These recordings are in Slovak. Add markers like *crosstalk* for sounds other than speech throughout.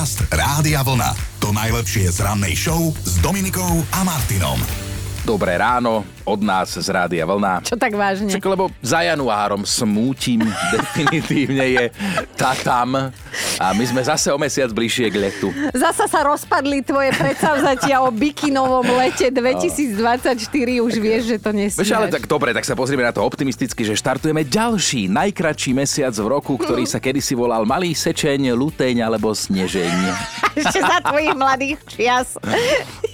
Podcast Rádia Vlna. To najlepšie z rannej show s Dominikou a Martinom. Dobré ráno od nás z Rádia Vlna. Čo tak vážne? Čak, lebo za januárom smútim, *laughs* definitívne je tá tam. A my sme zase o mesiac bližšie k letu. Zasa sa rozpadli tvoje predsavzatia o bikinovom lete 2024, už vieš, že to nesmieš. Vieš, ale tak dobre, tak sa pozrieme na to optimisticky, že štartujeme ďalší, najkračší mesiac v roku, ktorý sa kedysi volal Malý sečeň, luteň alebo snežeň. *laughs* Ešte za tvojich mladých čias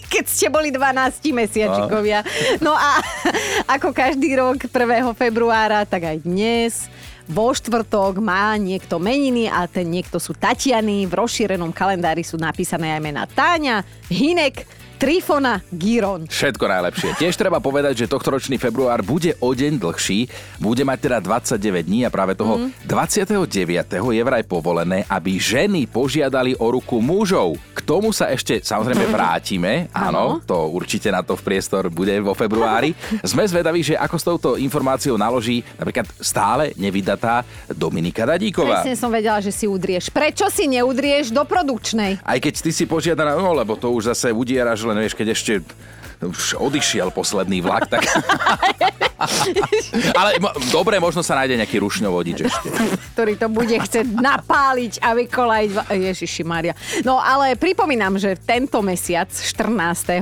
keď ste boli 12 mesiačikovia. No a ako každý rok 1. februára, tak aj dnes vo štvrtok má niekto meniny a ten niekto sú Tatiany. V rozšírenom kalendári sú napísané aj mená Táňa, Hinek, Trifona Giron. Všetko najlepšie. Tiež treba povedať, že tohto ročný február bude o deň dlhší, bude mať teda 29 dní a práve toho mm. 29. je vraj povolené, aby ženy požiadali o ruku mužov. K tomu sa ešte samozrejme *laughs* vrátime, áno, to určite na to v priestor bude vo februári. *laughs* Sme zvedaví, že ako s touto informáciou naloží napríklad stále nevydatá Dominika Dadíková. Presne som vedela, že si udrieš. Prečo si neudrieš do produkčnej? Aj keď ty si požiadaná, no lebo to už zase udieraš len vieš, keď ešte už odišiel posledný vlak, tak... *laughs* Ale mo- dobre, možno sa nájde nejaký rušňovodič ešte. ktorý to bude chcieť napáliť a vykolajiť. Ježiši Maria. No ale pripomínam, že tento mesiac, 14.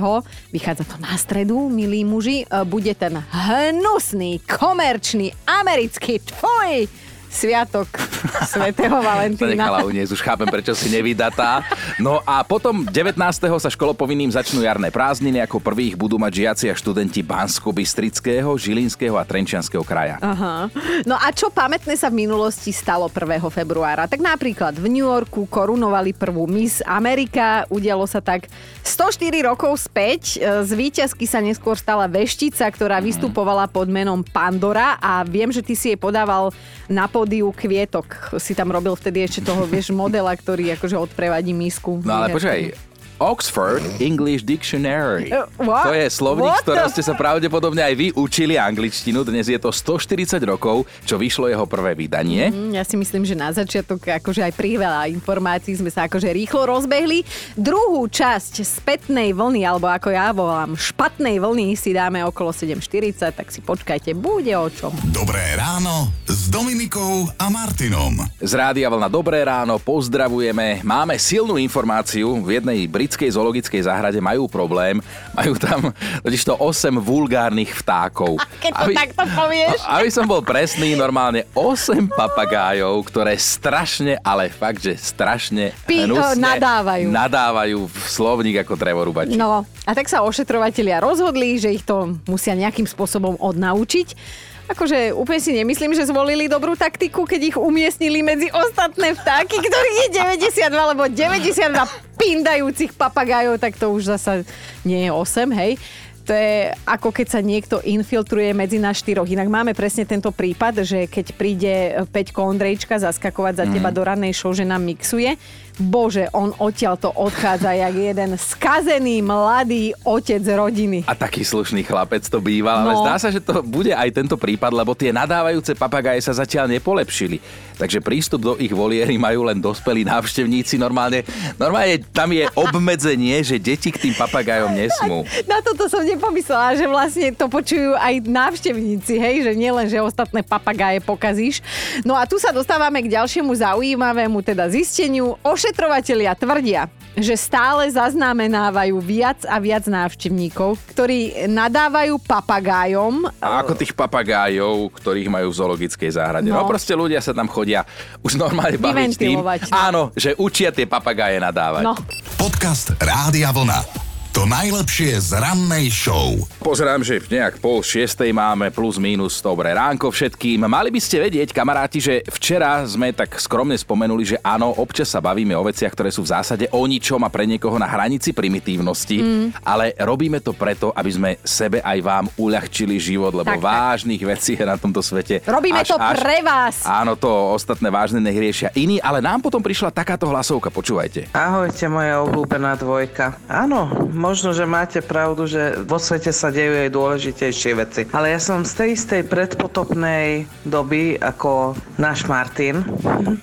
vychádza to na stredu, milí muži, e, bude ten hnusný, komerčný, americký tvoj sviatok *laughs* svätého Valentína. nechala uniesť, už chápem, prečo si nevydatá. No a potom 19. sa školopovinným začnú jarné prázdniny, ako prvých budú mať žiaci a študenti Bansko-Bystrického, Žilinského a Trenčianského kraja. Aha. No a čo pamätné sa v minulosti stalo 1. februára? Tak napríklad v New Yorku korunovali prvú Miss Amerika, udialo sa tak 104 rokov späť. E, Z víťazky sa neskôr stala veštica, ktorá vystupovala pod menom Pandora a viem, že ty si jej podával na pódiu kvietok. Si tam robil vtedy ešte toho, vieš, modela, ktorý akože odprevadí misku. No ale počkaj, Oxford English Dictionary. Uh, what? To je slovník, z ktorého ste sa pravdepodobne aj vy učili angličtinu. Dnes je to 140 rokov, čo vyšlo jeho prvé vydanie. Mm, Ja si myslím, že na začiatok akože aj priveľa informácií sme sa akože rýchlo rozbehli. Druhú časť spätnej vlny, alebo ako ja volám, špatnej vlny si dáme okolo 7.40, tak si počkajte, bude o čom. Dobré ráno s Dominikou a Martinom. Z Rádia Vlna Dobré ráno, pozdravujeme. Máme silnú informáciu. V jednej britskej zoologickej záhrade majú problém. Majú tam totižto 8 vulgárnych vtákov. Keď to takto povieš. A- *laughs* Aby som bol presný, normálne 8 papagájov, ktoré strašne, ale fakt, že strašne Pi- hnusne nadávajú. nadávajú v slovník ako drevorubači. No a tak sa ošetrovatelia rozhodli, že ich to musia nejakým spôsobom odnaučiť. Akože úplne si nemyslím, že zvolili dobrú taktiku, keď ich umiestnili medzi ostatné vtáky, ktorých je 92 alebo 92 pindajúcich papagájov, tak to už zasa nie je 8, hej. To je ako keď sa niekto infiltruje medzi nás štyroch. Inak máme presne tento prípad, že keď príde Peťko Ondrejčka zaskakovať za teba do rannej show, že nám mixuje, bože, on odtiaľ to odchádza jak jeden skazený mladý otec rodiny. A taký slušný chlapec to býval, ale No. zdá sa, že to bude aj tento prípad, lebo tie nadávajúce papagáje sa zatiaľ nepolepšili. Takže prístup do ich voliery majú len dospelí návštevníci. Normálne, normálne tam je obmedzenie, že deti k tým papagajom nesmú. *laughs* Na toto som nepomyslela, že vlastne to počujú aj návštevníci, hej, že nielen, že ostatné papagáje pokazíš. No a tu sa dostávame k ďalšiemu zaujímavému teda zisteniu. Ošetrovatelia tvrdia, že stále zaznamenávajú viac a viac návštevníkov, ktorí nadávajú papagájom. A ako tých papagájov, ktorých majú v zoologickej záhrade. No. No. proste ľudia sa tam chodia už normálne baviť tým. No. Áno, že učia tie papagáje nadávať. No, Podcast Rádia Vlna. To najlepšie z rannej show. Pozerám, že nejak pol šiestej máme plus minus dobré ránko všetkým. Mali by ste vedieť, kamaráti, že včera sme tak skromne spomenuli, že áno, občas sa bavíme o veciach, ktoré sú v zásade o ničom a pre niekoho na hranici primitívnosti, mm. ale robíme to preto, aby sme sebe aj vám uľahčili život, lebo Tak, tak. vážnych vecí je na tomto svete. robíme to pre vás. Áno, to ostatné vážne nech riešia iní, ale nám potom prišla takáto hlasovka, počúvajte. Ahojte, moja obľúbená dvojka. Áno, možno, že máte pravdu, že vo svete sa dejú aj dôležitejšie veci. Ale ja som z tej istej predpotopnej doby ako náš Martin.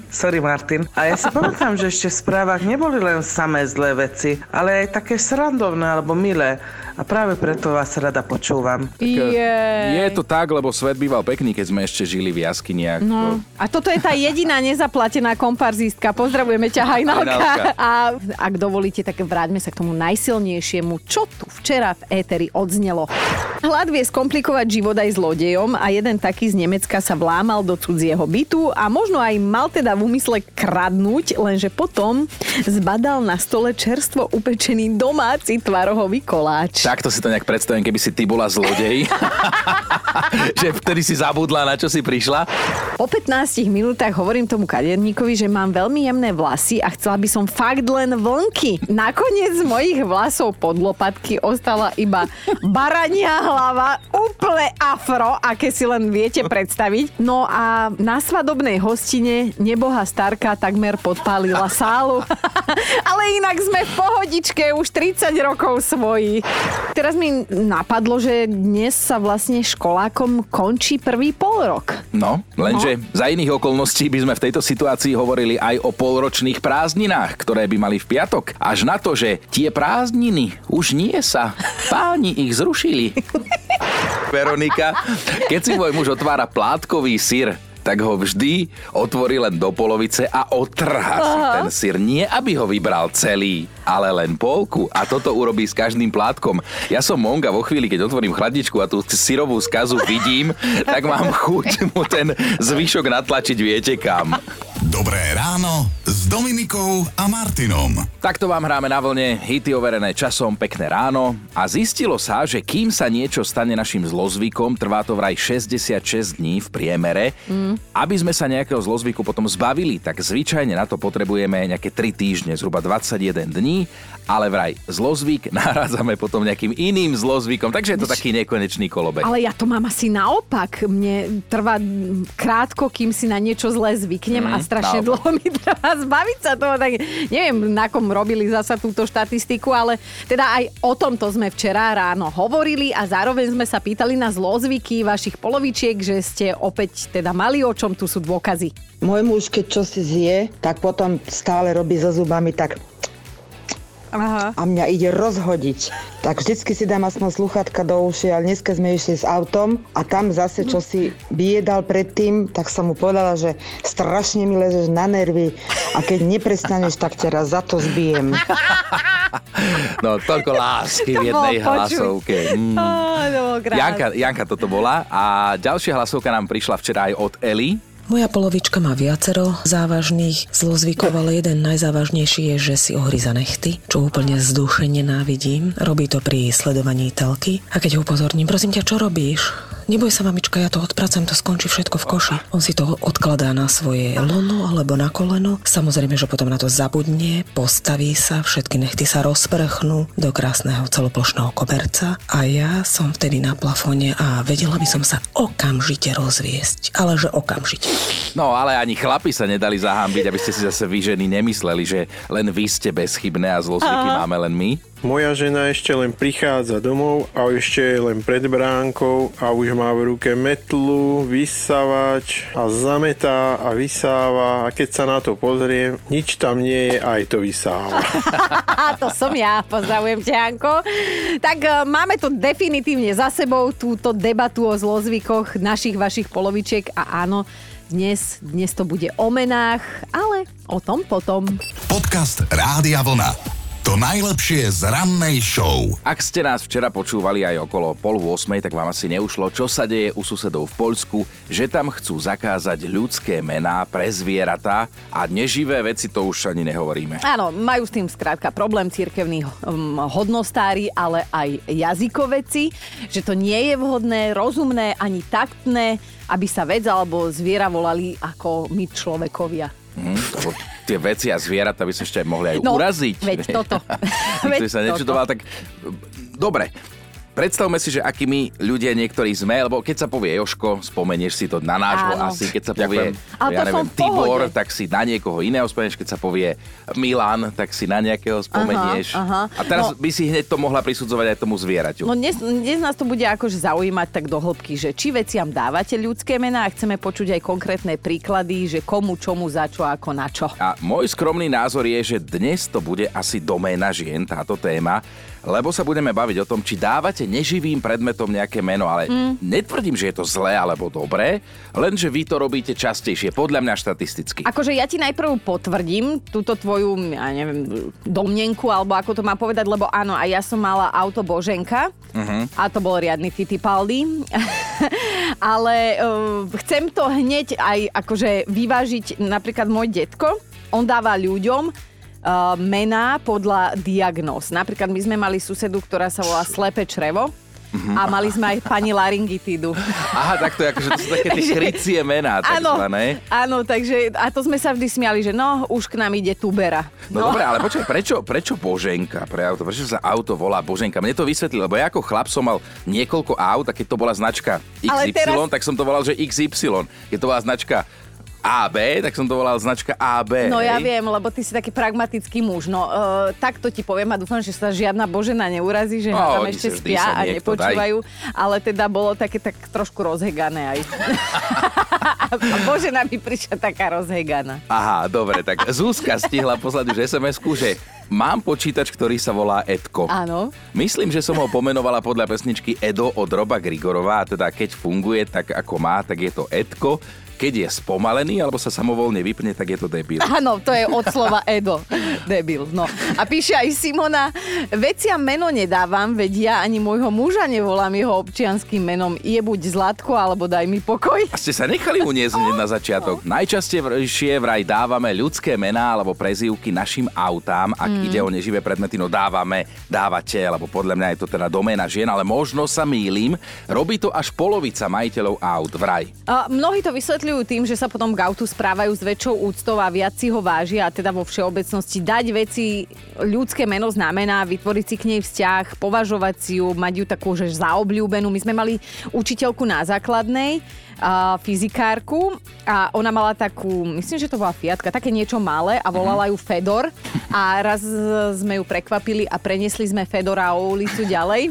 Sorry Martin. A ja si *laughs* pamätám, že ešte v správach neboli len samé zlé veci, ale aj také srandovné alebo milé. A práve preto vás rada počúvam. Je to tak, lebo svet býval pekný, keď sme ešte žili v jaskyniach. No. A toto je tá jediná nezaplatená komparzistka. Pozdravujeme ťa, Hajnalka. Hajnalka. A ak dovolíte, tak vráťme sa k tomu najsilnejšiemu, čo tu včera v éteri odznelo. Hlad vie skomplikovať život aj zlodejom a jeden taký z Nemecka sa vlámal do cudzieho bytu a možno aj mal teda v úmysle kradnúť, lenže potom zbadal na stole čerstvo upečený domáci tvarohový koláč. Takto si to nejak predstavím, keby si ty bola zlodej. *laughs* že vtedy si zabudla, na čo si prišla. Po 15 minútach hovorím tomu kaderníkovi, že mám veľmi jemné vlasy a chcela by som fakt len vlnky. Nakoniec z mojich vlasov pod lopatky ostala iba barania hlava, úplne afro, aké si len viete predstaviť. No a na svadobnej hostine neboha starka takmer podpálila sálu. *laughs* Ale inak sme v pohodičke už 30 rokov svoji. Teraz mi napadlo, že dnes sa vlastne školákom končí prvý polrok. No, lenže no. za iných okolností by sme v tejto situácii hovorili aj o polročných prázdninách, ktoré by mali v piatok. Až na to, že tie prázdniny už nie sa. Páni ich zrušili. *laughs* Veronika, keď si môj muž otvára plátkový syr, tak ho vždy otvorí len do polovice a otrhá si ten syr. Nie, aby ho vybral celý, ale len polku. A toto urobí s každým plátkom. Ja som monga vo chvíli, keď otvorím chladničku a tú syrovú skazu vidím, tak mám chuť mu ten zvyšok natlačiť viete kam. Dobré ráno s Dominikou a Martinom. Takto vám hráme na vlne, hity overené časom, pekné ráno a zistilo sa, že kým sa niečo stane našim zlozvykom, trvá to vraj 66 dní v priemere. Mm. Aby sme sa nejakého zlozvyku potom zbavili, tak zvyčajne na to potrebujeme nejaké 3 týždne, zhruba 21 dní, ale vraj zlozvyk *laughs* narádzame potom nejakým iným zlozvykom, takže je to taký nekonečný kolobek. Ale ja to mám asi naopak. Mne trvá krátko, kým si na niečo zle zvyknem mm, a strašne naopak. dlho mi trvá zbaviť sa toho. Tak neviem, na kom robili zasa túto štatistiku, ale teda aj o tomto sme včera ráno hovorili a zároveň sme sa pýtali na zlozvyky vašich polovičiek, že ste opäť teda mali o čom, tu sú dôkazy. Môj muž, keď čo si zje, tak potom stále robí so zubami tak Aha. a mňa ide rozhodiť. Tak vždycky si dám aspoň sluchatka do uši, ale dneska sme išli s autom a tam zase, čo si vyjedal predtým, tak som mu povedala, že strašne mi lezeš na nervy a keď neprestaneš, tak ťa raz za to zbijem. No, toľko lásky *laughs* v jednej hlasovke. Mm. Oh, Janka, Janka toto bola a ďalšia hlasovka nám prišla včera aj od Eli. Moja polovička má viacero závažných zlozvykov, ale jeden najzávažnejší je, že si ohryza nechty, čo úplne vzdušene návidím. Robí to pri sledovaní telky. A keď ho upozorním, prosím ťa, čo robíš? Neboj sa, mamička, ja to odpracujem, to skončí všetko v koši. On si to odkladá na svoje lono alebo na koleno. Samozrejme, že potom na to zabudne, postaví sa, všetky nechty sa rozprchnú do krásneho celoplošného koberca a ja som vtedy na plafóne a vedela by som sa okamžite rozviesť. Ale že okamžite. No, ale ani chlapi sa nedali zahambiť, aby ste si zase vy ženy nemysleli, že len vy ste bezchybné a zlozvyky máme len my. Moja žena ešte len prichádza domov a ešte je len pred bránkou a už má v ruke metlu, vysavač a zametá a vysáva a keď sa na to pozriem, nič tam nie je, aj to vysáva. *laughs* to som ja, pozdravujem ťa, Janko. Tak e, máme to definitívne za sebou, túto debatu o zlozvykoch našich, vašich polovičiek a áno, dnes, dnes to bude o menách, ale o tom potom. Podcast Rádia Vlna. To najlepšie z rannej show. Ak ste nás včera počúvali aj okolo pol 8, tak vám asi neušlo, čo sa deje u susedov v Poľsku, že tam chcú zakázať ľudské mená pre zvieratá a neživé veci to už ani nehovoríme. Áno, majú s tým skrátka problém cirkevní um, hodnostári, ale aj jazykoveci, že to nie je vhodné, rozumné ani taktné, aby sa vec alebo zviera volali ako my človekovia. Mm, tie veci a zvieratá by sa ešte mohli aj no, uraziť. Veď *laughs* toto. veď sa nečudoval, tak dobre. Predstavme si, že aký my ľudia niektorí sme, lebo keď sa povie Joško, spomenieš si to na nášho Áno. asi, keď sa povie, ja neviem, Tibor, tak si na niekoho iného spomenieš, keď sa povie Milan, tak si na nejakého spomenieš. aha. A teraz No. by si hneď to mohla prisudzovať aj tomu zvieraťu. No dnes, dnes nás to bude akože zaujímať tak do hĺbky, že či veciam dávate ľudské mená a chceme počuť aj konkrétne príklady, že komu, čomu, za čo, ako na čo. A môj skromný názor je, že dnes to bude asi doména žien, táto téma, lebo sa budeme baviť o tom, či dávate neživým predmetom nejaké meno, ale mm. netvrdím, že je to zlé alebo dobré, lenže vy to robíte častejšie, podľa mňa štatisticky. Akože ja ti najprv potvrdím túto tvoju, ja neviem, domnenku, alebo ako to mám povedať, lebo áno, a ja som mala auto Boženka uh-huh. a to bol riadny Fittipaldi. *laughs* Ale uh, chcem to hneď aj akože vyvážiť napríklad môj detko. On dáva ľuďom uh, mená podľa diagnóz. Napríklad my sme mali susedu, ktorá sa volá Slepe črevo. A mali sme aj pani laryngitídu. Aha, tak to je akože to sú také tie krycie mená, Áno, takzvané. áno, takže a to sme sa vždy smiali, že no, už k nám ide tubera. No, dobre, ale počkaj, prečo, prečo Boženka pre auto? Prečo sa auto volá Boženka? Mne to vysvetli, lebo ja ako chlap som mal niekoľko aut a keď to bola značka XY, teraz- tak som to volal, že XY. Keď to bola značka AB, tak som to volal značka AB. No ja hej? viem, lebo ty si taký pragmatický muž. No uh, takto ti poviem a dúfam, že sa žiadna Božena neurazí, že No, tam ešte spia a niekto nepočúvajú. Ale teda bolo také tak trošku rozhegané aj. a *laughs* Božena mi prišla taká rozheganá. Aha, dobre, tak Zuzka stihla poslať už SMS-ku, že mám počítač, ktorý sa volá Edko. Áno. Myslím, že som ho pomenovala podľa pesničky Edo od Roba Grigorova, a teda keď funguje tak, ako má, tak je to Edko. Keď je spomalený alebo sa samovolne vypne, tak je to debil. *laughs* Áno, to je od slova Edo. Debil. No. A píše aj Simona, veciam meno nedávam, veď ja ani môjho muža nevolám jeho občianským menom. Je buď Zlatko, alebo daj mi pokoj. A ste sa nechali uniesť na začiatok. Najčastejšie vraj dávame ľudské mená alebo prezývky našim autám, ak Mm. ide o neživé predmety, no dávame, dávate, alebo podľa mňa je to teda doména žien, ale možno sa mýlim, robí to až polovica majiteľov aut vraj. A mnohí to vysvetľujú tým, že sa potom k autu správajú s väčšou úctou a viac si ho vážia a teda vo všeobecnosti dať veci ľudské meno znamená vytvoriť si k nej vzťah, považovať si ju, mať ju takú, že za obľúbenú. My sme mali učiteľku na základnej, a fyzikárku a ona mala takú, myslím, že to bola Fiatka, také niečo malé a volala ju Fedor a raz sme ju prekvapili a preniesli sme Fedora o ulicu ďalej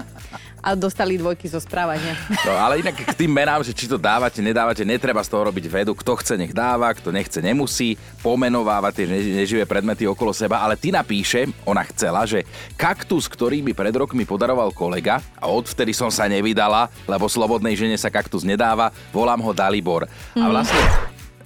a dostali dvojky zo správania. No, ale inak k tým menám, že či to dávate, nedávate, netreba z toho robiť vedu. Kto chce, nech dáva, kto nechce, nemusí. Pomenováva tie ne- neživé predmety okolo seba. Ale ty napíše, ona chcela, že kaktus, ktorý mi pred rokmi podaroval kolega a odvtedy som sa nevydala, lebo slobodnej žene sa kaktus nedáva, volám ho Dalibor. A vlastne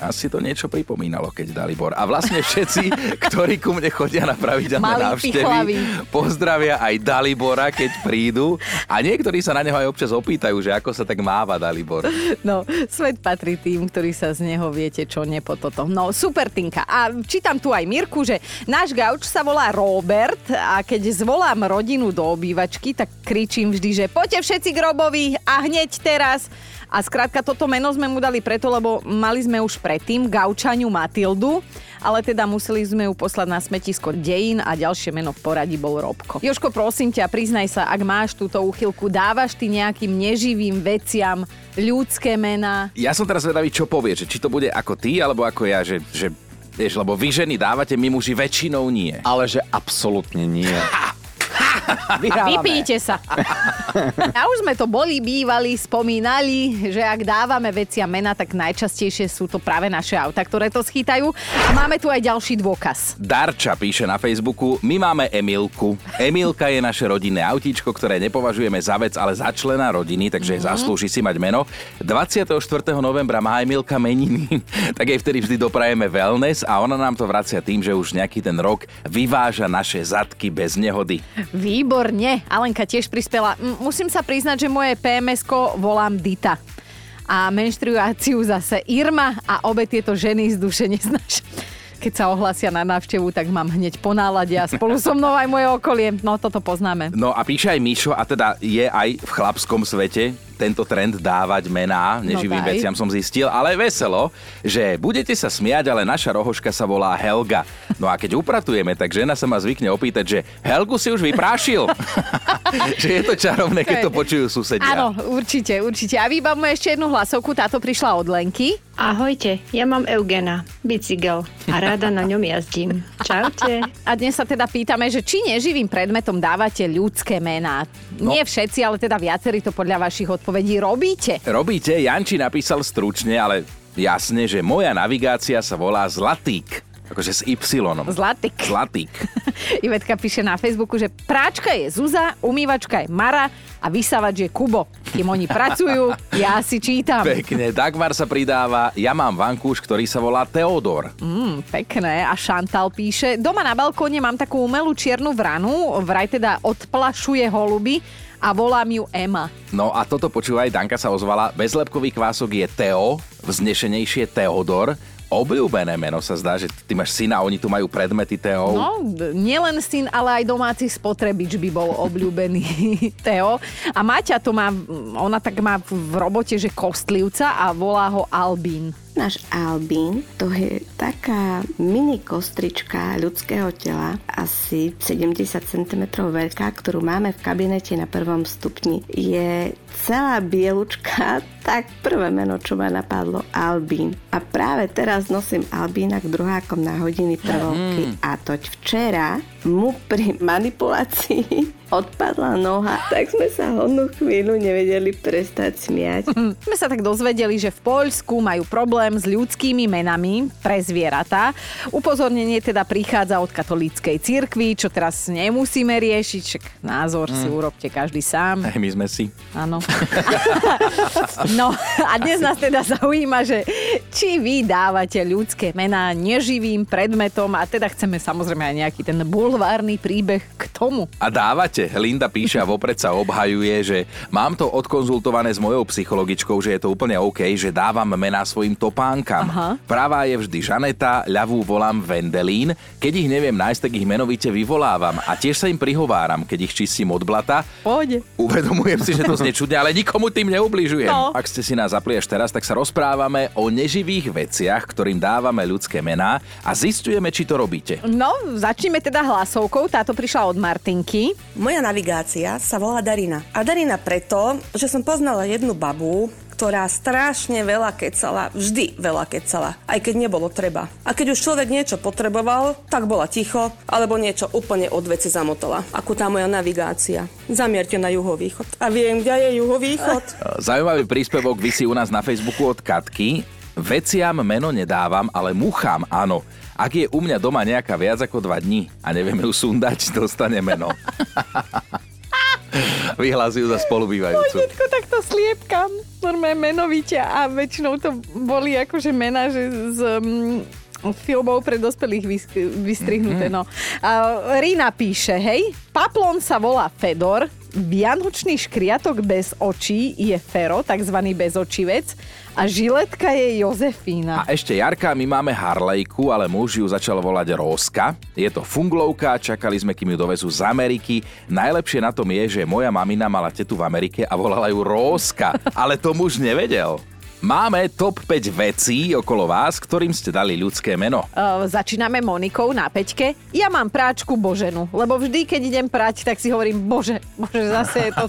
asi to niečo pripomínalo, keď Dalibor. A vlastne všetci, *laughs* ktorí ku mne chodia na pravidelné Malý návštevy, pozdravia aj Dalibora, keď prídu. A niektorí sa na neho aj občas opýtajú, že ako sa tak máva Dalibor. No, svet patrí tým, ktorí sa z neho viete čo nepo toto. No, super Tinka. A čítam tu aj Mirku, že náš gauč sa volá Robert a keď zvolám rodinu do obývačky, tak kričím vždy, že poďte všetci k Robovi a hneď teraz. A skrátka toto meno sme mu dali preto, lebo mali sme už predtým gaučaniu Matildu, ale teda museli sme ju poslať na smetisko dejín a ďalšie meno v poradí bol Robko. Joško, prosím ťa, priznaj sa, ak máš túto úchylku, dávaš ty nejakým neživým veciam ľudské mená? Ja som teraz vedavý, čo povie, že či to bude ako ty, alebo ako ja, že, že Vieš, lebo vy ženy dávate, my muži väčšinou nie. Ale že absolútne nie. *laughs* Vyhrávame. Vypíte sa. *laughs* A už sme to boli, bývali, spomínali, že ak dávame veci a mena, tak najčastejšie sú to práve naše auta, ktoré to schytajú. A máme tu aj ďalší dôkaz. Darča píše na Facebooku, my máme Emilku. Emilka je naše rodinné autíčko, ktoré nepovažujeme za vec, ale za člena rodiny, takže mm-hmm. zaslúži si mať meno. 24. novembra má Emilka meniny, *laughs* tak jej vtedy vždy doprajeme wellness a ona nám to vracia tým, že už nejaký ten rok vyváža naše zadky bez nehody. Výborne. Alenka tiež prispela. Musím sa priznať, že moje PMS-ko volám Dita. A menštruáciu zase Irma a obe tieto ženy z duše neznáš. Keď sa ohlasia na návštevu, tak mám hneď po nálade a spolu so mnou aj moje okolie. No toto poznáme. No a píše aj Mišo, a teda je aj v chlapskom svete, tento trend dávať mená neživým No daj. veciam som zistil, ale veselo, že budete sa smiať, ale naša rohoška sa volá Helga. No a keď upratujeme, tak žena sa ma zvykne opýtať, že Helgu si už vyprášil. *laughs* že je to čarovné, keď to počujú susedia. Áno, určite, určite. A vybavme ešte jednu hlasovku, táto prišla od Lenky. Ahojte, ja mám Eugena, bicykel a rada na ňom jazdím. Čaute. A dnes sa teda pýtame, že či neživým predmetom dávate ľudské mená. No. Nie všetci, ale teda viacerí to podľa vašich odpovedí robíte. Robíte, Janči napísal stručne, ale jasne, že moja navigácia sa volá Zlatík. Akože s Y. Zlatík. Zlatík. *laughs* Ivetka píše na Facebooku, že práčka je Zuza, umývačka je Mara a vysávač je Kubo. Kým oni pracujú, *laughs* ja si čítam. Pekne. Dagmar sa pridáva, ja mám vankúš, ktorý sa volá Teodor. Mm, pekné. A Šantal píše, doma na balkóne mám takú umelú čiernu vranu, vraj teda odplašuje holuby a volám ju Ema. No a toto počúvaj, Danka sa ozvala, bezlepkový kvások je Teo, vznešenejšie Teodor, obľúbené meno sa zdá, že ty máš syna oni tu majú predmety Teo. No, nielen syn, ale aj domáci spotrebič by bol obľúbený *laughs* Teo. A Maťa to má, ona tak má v robote, že kostlivca a volá ho Albín. Náš albín to je taká mini kostrička ľudského tela, asi 70 cm veľká, ktorú máme v kabinete na prvom stupni. Je celá bielučka, tak prvé meno, čo ma napadlo, Albín. A práve teraz nosím Albína k druhákom na hodiny prvovky. A toť včera mu pri manipulácii *laughs* odpadla noha, tak sme sa hodnú chvíľu nevedeli prestať smiať. Sme sa tak dozvedeli, že v Poľsku majú problém s ľudskými menami pre zvieratá. Upozornenie teda prichádza od katolíckej cirkvi, čo teraz nemusíme riešiť, však názor si urobte každý sám. Hej, my sme si. Áno. *laughs* No *laughs* a dnes nás teda zaujíma, že či vy dávate ľudské mená neživým predmetom a teda chceme samozrejme aj nejaký ten bulvárny príbeh k tomu. A dávate. Linda píše a vopred sa obhajuje, že mám to odkonzultované s mojou psychologičkou, že je to úplne OK, že dávam mená svojim topánkam. Aha. Pravá je vždy Žaneta, ľavú volám Vendelín. Keď ich neviem nájsť, tak ich menovite vyvolávam a tiež sa im prihováram, keď ich čistím od blata. Pôjde. Uvedomujem si, že to čudne, ale nikomu tým neubližujem. No. Ak ste si nás zapli až teraz, tak sa rozprávame o neživých veciach, ktorým dávame ľudské mená a zistujeme, či to robíte. No, začneme teda hlasovkou. Táto prišla od Martinky. Moja navigácia sa volá Darina. A Darina preto, že som poznala jednu babu, ktorá strašne veľa kecala, vždy veľa kecala, aj keď nebolo treba. A keď už človek niečo potreboval, tak bola ticho, alebo niečo úplne od veci zamotala. Ako tá moja navigácia. Zamierte na juhovýchod. A viem, kde je juhovýchod. *laughs* Zaujímavý príspevok vysí u nás na Facebooku od Katky. Veciam meno nedávam, ale muchám áno. Ak je u mňa doma nejaká viac ako dva dní a nevieme ju sundať, *laughs* dostane meno. *laughs* Vyhlásil za spolubývajúcu. Detko, takto sliepkam. Normálne menovite a väčšinou to boli akože mená, že z mm, filmov pre dospelých vys- vystrihnuté. No. A Rina píše, hej, Paplon sa volá Fedor, Vianočný škriatok bez očí je Fero, takzvaný bezočivec a žiletka je Jozefína. A ešte Jarka, my máme Harlejku, ale muž ju začal volať Róska. Je to funglovka, čakali sme, kým ju dovezú z Ameriky. Najlepšie na tom je, že moja mamina mala tetu v Amerike a volala ju Róska, ale to muž nevedel. Máme top 5 vecí okolo vás, ktorým ste dali ľudské meno. Uh, začíname Monikou na peťke. Ja mám práčku Boženu, lebo vždy, keď idem prať, tak si hovorím, bože, bože, zase je, to,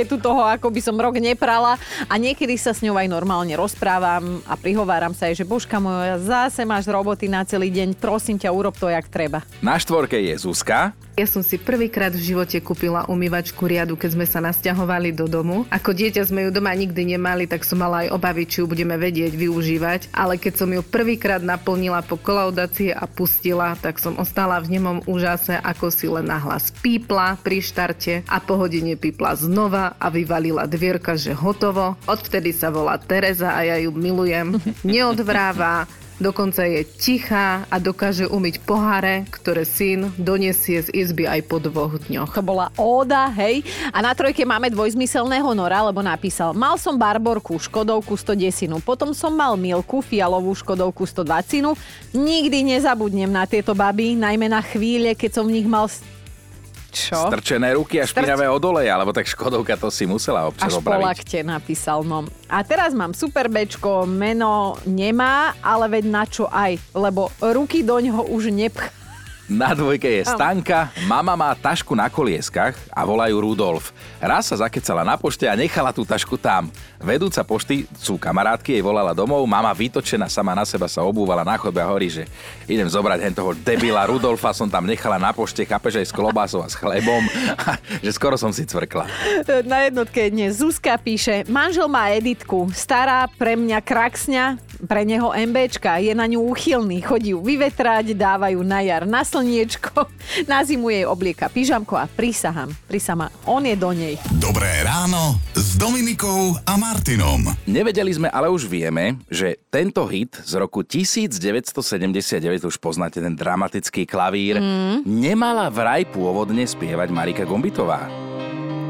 je tu toho, ako by som rok neprala. A niekedy sa s ňou aj normálne rozprávam a prihováram sa jej, že božka moja, zase máš roboty na celý deň, prosím ťa, urob to, jak treba. Na štvorke je Zuzka. Ja som si prvýkrát v živote kúpila umývačku riadu, keď sme sa nasťahovali do domu. Ako dieťa sme ju doma nikdy nemali, tak som mala aj obavy, či ju budeme vedieť využívať. Ale keď som ju prvýkrát naplnila po kolaudácii a pustila, tak som ostala v nemom úžase, ako si len nahlas pípla pri štarte a po hodine pípla znova a vyvalila dvierka, že hotovo. Odvtedy sa volá Tereza a ja ju milujem. *laughs* Neodvráva, Dokonca je tichá a dokáže umyť poháre, ktoré syn donesie z izby aj po dvoch dňoch. To bola óda, hej. A na trojke máme dvojzmyselného Nora, lebo napísal Mal som Barborku, Škodovku 110, potom som mal Milku, Fialovú Škodovku 120. Nikdy nezabudnem na tieto baby, najmä na chvíle, keď som v nich mal... Čo? Strčené ruky a špinavé od oleja, alebo tak Škodovka to si musela občas Až po opraviť. lakte napísal, no. A teraz mám super bečko, meno nemá, ale veď na čo aj, lebo ruky do ňoho už nepch. Na dvojke je Stanka, mama má tašku na kolieskach a volajú Rudolf. Raz sa zakecala na pošte a nechala tú tašku tam. Vedúca pošty, sú kamarátky, jej volala domov, mama vytočená sama na seba sa obúvala na chodbe a hovorí, že idem zobrať hen toho debila Rudolfa, som tam nechala na pošte, chápeš aj s klobásou a s chlebom, *laughs* že skoro som si cvrkla. Na jednotke dnes Zuzka píše, manžel má Editku, stará pre mňa kraksňa, pre neho MBčka, je na ňu úchylný, chodí ju vyvetrať, dávajú na jar na slniečko, *laughs* na zimu jej oblieka pyžamko a prísaham, prísama, on je do nej. Dobré ráno s Dominikou a Martinom. Nevedeli sme, ale už vieme, že tento hit z roku 1979, už poznáte ten dramatický klavír, mm. nemala vraj pôvodne spievať Marika Gombitová.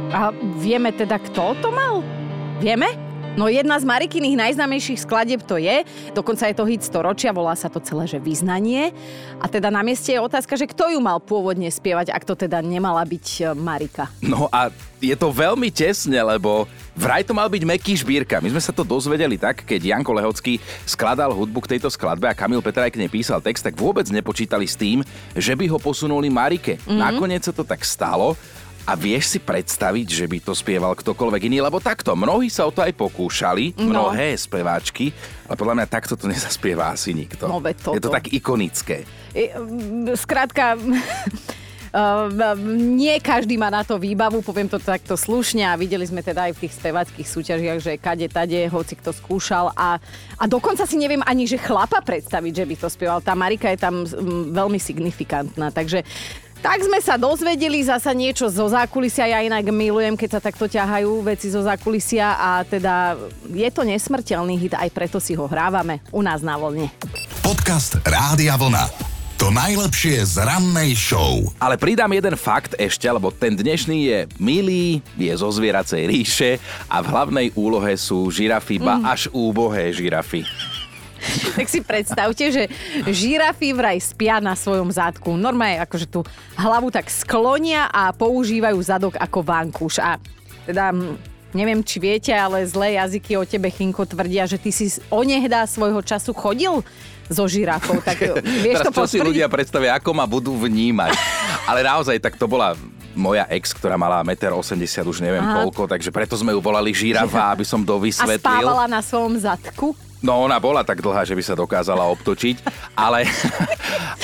A vieme teda, kto to mal? Vieme? No jedna z Marikiných najznámejších skladieb to je, dokonca je to hit storočia, volá sa to celé, že vyznanie. A teda na mieste je otázka, že kto ju mal pôvodne spievať, ak to teda nemala byť e, Marika. No a je to veľmi tesne, lebo vraj to mal byť Meký Šbírka. My sme sa to dozvedeli tak, keď Janko Lehocký skladal hudbu k tejto skladbe a Kamil Petraj k nej písal text, tak vôbec nepočítali s tým, že by ho posunuli Marike. Mm-hmm. Nakoniec sa to tak stalo a vieš si predstaviť, že by to spieval ktokoľvek iný, lebo takto, mnohí sa o to aj pokúšali, No. mnohé speváčky, ale podľa mňa takto to *laughs* nezaspieva asi nikto. No. Je to tak ikonické. M, Skrátka, *laughs* Uh, nie každý má na to výbavu, poviem to takto slušne a videli sme teda aj v tých spevackých súťažiach, že kade tade, hoci kto skúšal a, a dokonca si neviem ani, že chlapa predstaviť, že by to spieval. Tá Marika je tam mm, veľmi signifikantná, takže tak sme sa dozvedeli zasa niečo zo zákulisia. Ja inak milujem, keď sa takto ťahajú veci zo zákulisia a teda je to nesmrteľný hit, aj preto si ho hrávame u nás na vlne. Podcast Rádia Vlna. To najlepšie z rannej show. Ale pridám jeden fakt ešte, lebo ten dnešný je milý, je zo zvieracej ríše a v hlavnej úlohe sú žirafy, ba Mm. až úbohé žirafy. *laughs* Tak si predstavte, že žirafy vraj spia na svojom zádku. Normálne akože tú hlavu tak sklonia a používajú zadok ako vankúš. A teda neviem, či viete, ale zlé jazyky o tebe, Chinko, tvrdia, že ty si onehdá svojho času chodil so žirafou. Tak *laughs* vieš Teraz to čo si potvrdiť? ľudia predstavia, ako ma budú vnímať. *laughs* Ale naozaj, tak to bola moja ex, ktorá mala 1,80 m, už neviem Aha. koľko, takže preto sme ju volali žirafa, aby som to A spávala na svojom zadku? No ona bola tak dlhá, že by sa dokázala obtočiť, ale,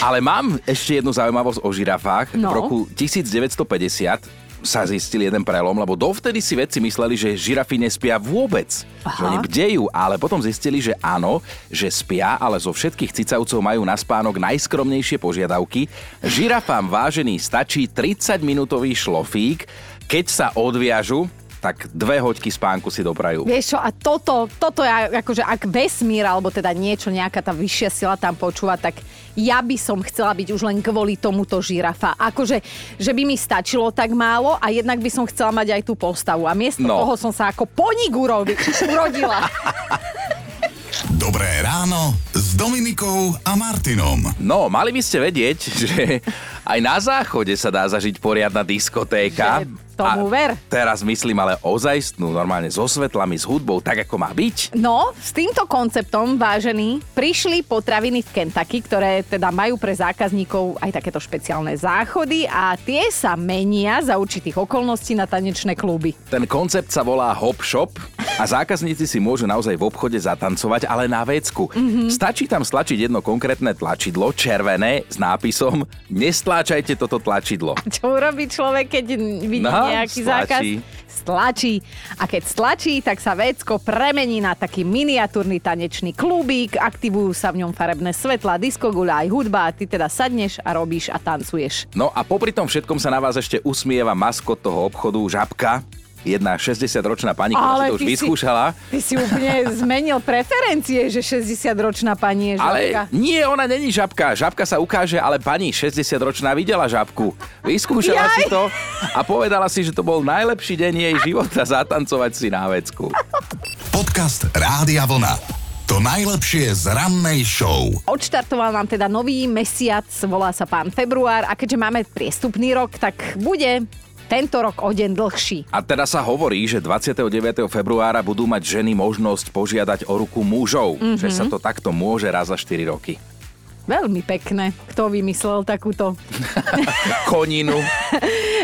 ale mám ešte jednu zaujímavosť o žirafách. No. V roku 1950 sa zistil jeden prelom, lebo dovtedy si vedci mysleli, že žirafy nespia vôbec. Že Aha. oni bdejú, ale potom zistili, že áno, že spia, ale zo všetkých cicavcov majú na spánok najskromnejšie požiadavky. Žirafám vážený stačí 30-minútový šlofík, keď sa odviažu, tak dve hoďky spánku si doprajú. Vieš čo, a toto, toto je akože ak vesmír, alebo teda niečo, nejaká tá vyššia sila tam počúva, tak ja by som chcela byť už len kvôli tomuto žirafa. Akože, že by mi stačilo tak málo a jednak by som chcela mať aj tú postavu. A miesto No. toho som sa ako ponik urodila. Dobré ráno s Dominikou a Martinom. No, mali by ste vedieť, že aj na záchode sa dá zažiť poriadna diskotéka. Že tomu A ver. Teraz myslím ale ozajstnú, normálne so svetlami, s hudbou, tak ako má byť. No, s týmto konceptom, vážení, prišli potraviny v Kentucky, ktoré teda majú pre zákazníkov aj takéto špeciálne záchody a tie sa menia za určitých okolností na tanečné kluby. Ten koncept sa volá Hop Shop a zákazníci si môžu naozaj v obchode zatancovať, ale na vecku. Mhm. Stačí tam stlačiť jedno konkrétne tlačidlo, červené, s nápisom Nestláčajte toto tlačidlo. Čo urobí človek, keď vidí No, nejaký stlačí. zákaz? Stlačí. A keď stlačí, tak sa vecko premení na taký miniatúrny tanečný klubík, aktivujú sa v ňom farebné svetla, diskoguľa aj hudba a ty teda sadneš a robíš a tancuješ. No a popri tom všetkom sa na vás ešte usmieva maskot toho obchodu, žabka. Jedna 60-ročná pani, ktorá si to už ty vyskúšala. Si, ty si úplne zmenil preferencie, že 60-ročná pani je Ale žabka. nie, ona není žabka. Žabka sa ukáže, ale pani 60-ročná videla žabku. Vyskúšala Jaj. si to a povedala si, že to bol najlepší deň jej života zatancovať si na vecku. Podcast Rádia Vlna. To To najlepšie z rannej show. Odštartoval nám teda nový mesiac, volá sa pán február a keďže máme priestupný rok, tak bude tento rok o deň dlhší. A teraz sa hovorí, že 29. februára budú mať ženy možnosť požiadať o ruku mužov. Mm-hmm. Že sa to takto môže raz za 4 roky. Veľmi pekné. Kto vymyslel takúto? *laughs* Koninu.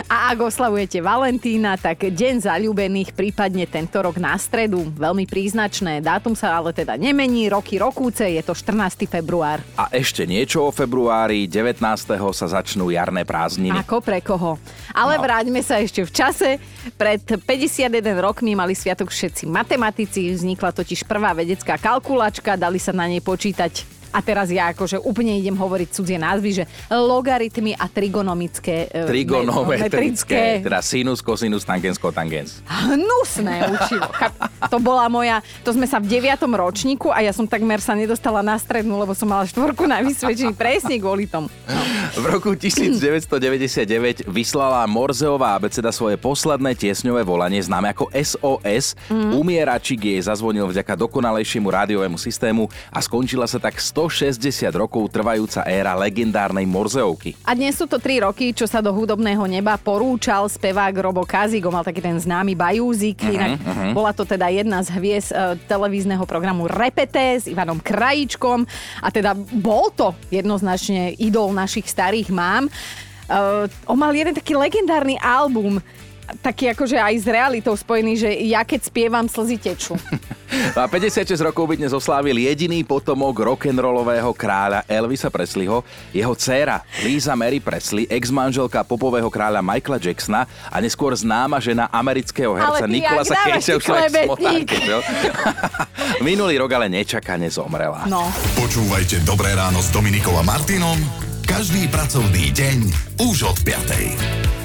A ak oslavujete Valentína, tak deň zalúbených prípadne tento rok na stredu. Veľmi príznačné. Dátum sa ale teda nemení, roky rokúce, je to 14. február. A ešte niečo o februári, 19. sa začnú jarné prázdniny. Ako pre koho? Ale no. vráťme sa ešte v čase. Pred 51 rokmi mali sviatok všetci matematici, vznikla totiž prvá vedecká kalkulačka, dali sa na nej počítať a teraz ja akože úplne idem hovoriť cudzie názvy, že logaritmy a trigonomické. E, Trigonometrické, teda sinus, kosinus, tangens, kotangens. Hnusné učivo. To bola moja, to sme sa v deviatom ročníku a ja som takmer sa nedostala na strednú, lebo som mala štvorku na vysvedčení presne kvôli tomu. No. V roku 1999 vyslala Morzeová abeceda svoje posledné tiesňové volanie, známe ako SOS. Mm. Umieračik jej zazvonil vďaka dokonalejšiemu rádiovému systému a skončila sa tak 100 160 rokov trvajúca éra legendárnej Morzeovky. A dnes sú to 3 roky, čo sa do hudobného neba porúčal spevák Robo Kazigo, mal taký ten známy bajúzik, uh-huh, inak uh-huh. bola to teda jedna z hviezd uh, televízneho programu Repete s Ivanom Krajičkom a teda bol to jednoznačne idol našich starých mám. Uh, on mal jeden taký legendárny album, taký akože aj s realitou spojený, že ja keď spievam, slzy tečú. *laughs* A 56 rokov by dnes oslávil jediný potomok rock'n'rollového kráľa Elvisa Presleyho, jeho dcéra Lisa Mary Presley, ex-manželka popového kráľa Michaela Jacksona a neskôr známa žena amerického herca Nikolasa Cage'a už *laughs* Minulý rok ale nečakane zomrela. No. Počúvajte Dobré ráno s Dominikom a Martinom každý pracovný deň už od 5.